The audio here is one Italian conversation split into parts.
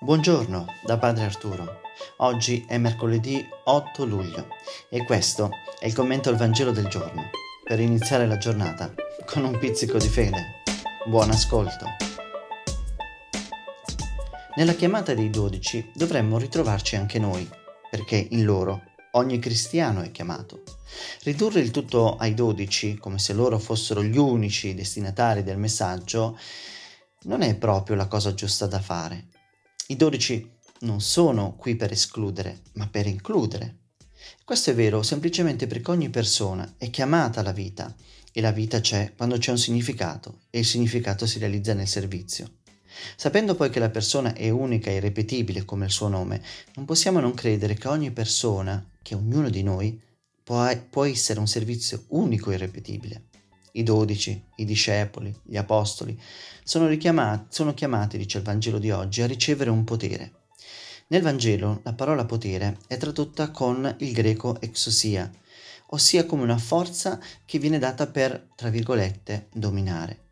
Buongiorno da Padre Arturo. Oggi è mercoledì 8 luglio e questo è il commento al Vangelo del giorno per iniziare la giornata con un pizzico di fede. Buon ascolto. Nella chiamata dei dodici dovremmo ritrovarci anche noi, perché in loro ogni cristiano è chiamato. Ridurre il tutto ai dodici, come se loro fossero gli unici destinatari del messaggio, non è proprio la cosa giusta da fare i dodici non sono qui per escludere, ma per includere. Questo è vero semplicemente perché ogni persona è chiamata alla vita e la vita c'è quando c'è un significato e il significato si realizza nel servizio. Sapendo poi che la persona è unica e irripetibile come il suo nome, non possiamo non credere che ogni persona, che ognuno di noi, può, essere un servizio unico e irripetibile. I dodici, i discepoli, gli apostoli sono, sono chiamati, dice il Vangelo di oggi, a ricevere un potere. Nel Vangelo la parola potere è tradotta con il greco exosia, ossia come una forza che viene data per, tra virgolette, dominare.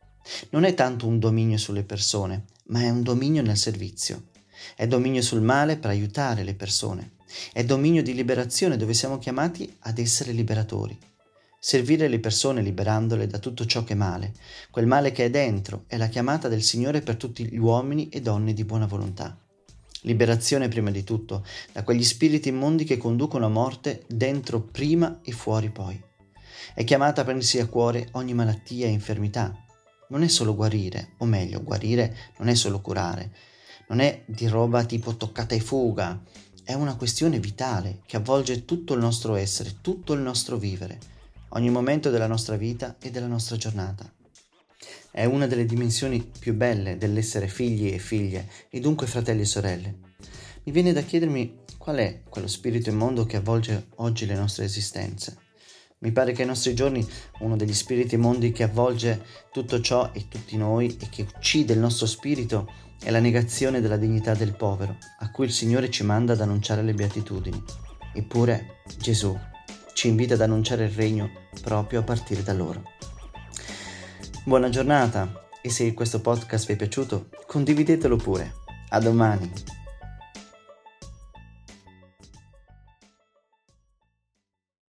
Non è tanto un dominio sulle persone, ma è un dominio nel servizio. È dominio sul male per aiutare le persone. È dominio di liberazione dove siamo chiamati ad essere liberatori. Servire le persone liberandole da tutto ciò che è male, quel male che è dentro, è la chiamata del Signore per tutti gli uomini e donne di buona volontà. Liberazione prima di tutto da quegli spiriti immondi che conducono a morte dentro prima e fuori poi. È chiamata a prendersi a cuore ogni malattia e infermità. Non è solo guarire, o meglio, guarire non è solo curare, non è di roba tipo toccata e fuga, è una questione vitale che avvolge tutto il nostro essere, tutto il nostro vivere ogni momento della nostra vita e della nostra giornata. È una delle dimensioni più belle dell'essere figli e figlie e dunque fratelli e sorelle. Mi viene da chiedermi qual è quello spirito immondo che avvolge oggi le nostre esistenze. Mi pare che ai nostri giorni uno degli spiriti immondi che avvolge tutto ciò e tutti noi e che uccide il nostro spirito è la negazione della dignità del povero, a cui il Signore ci manda ad annunciare le beatitudini. Eppure Gesù ci invita ad annunciare il regno proprio a partire da loro. Buona giornata e se questo podcast vi è piaciuto condividetelo pure. A domani!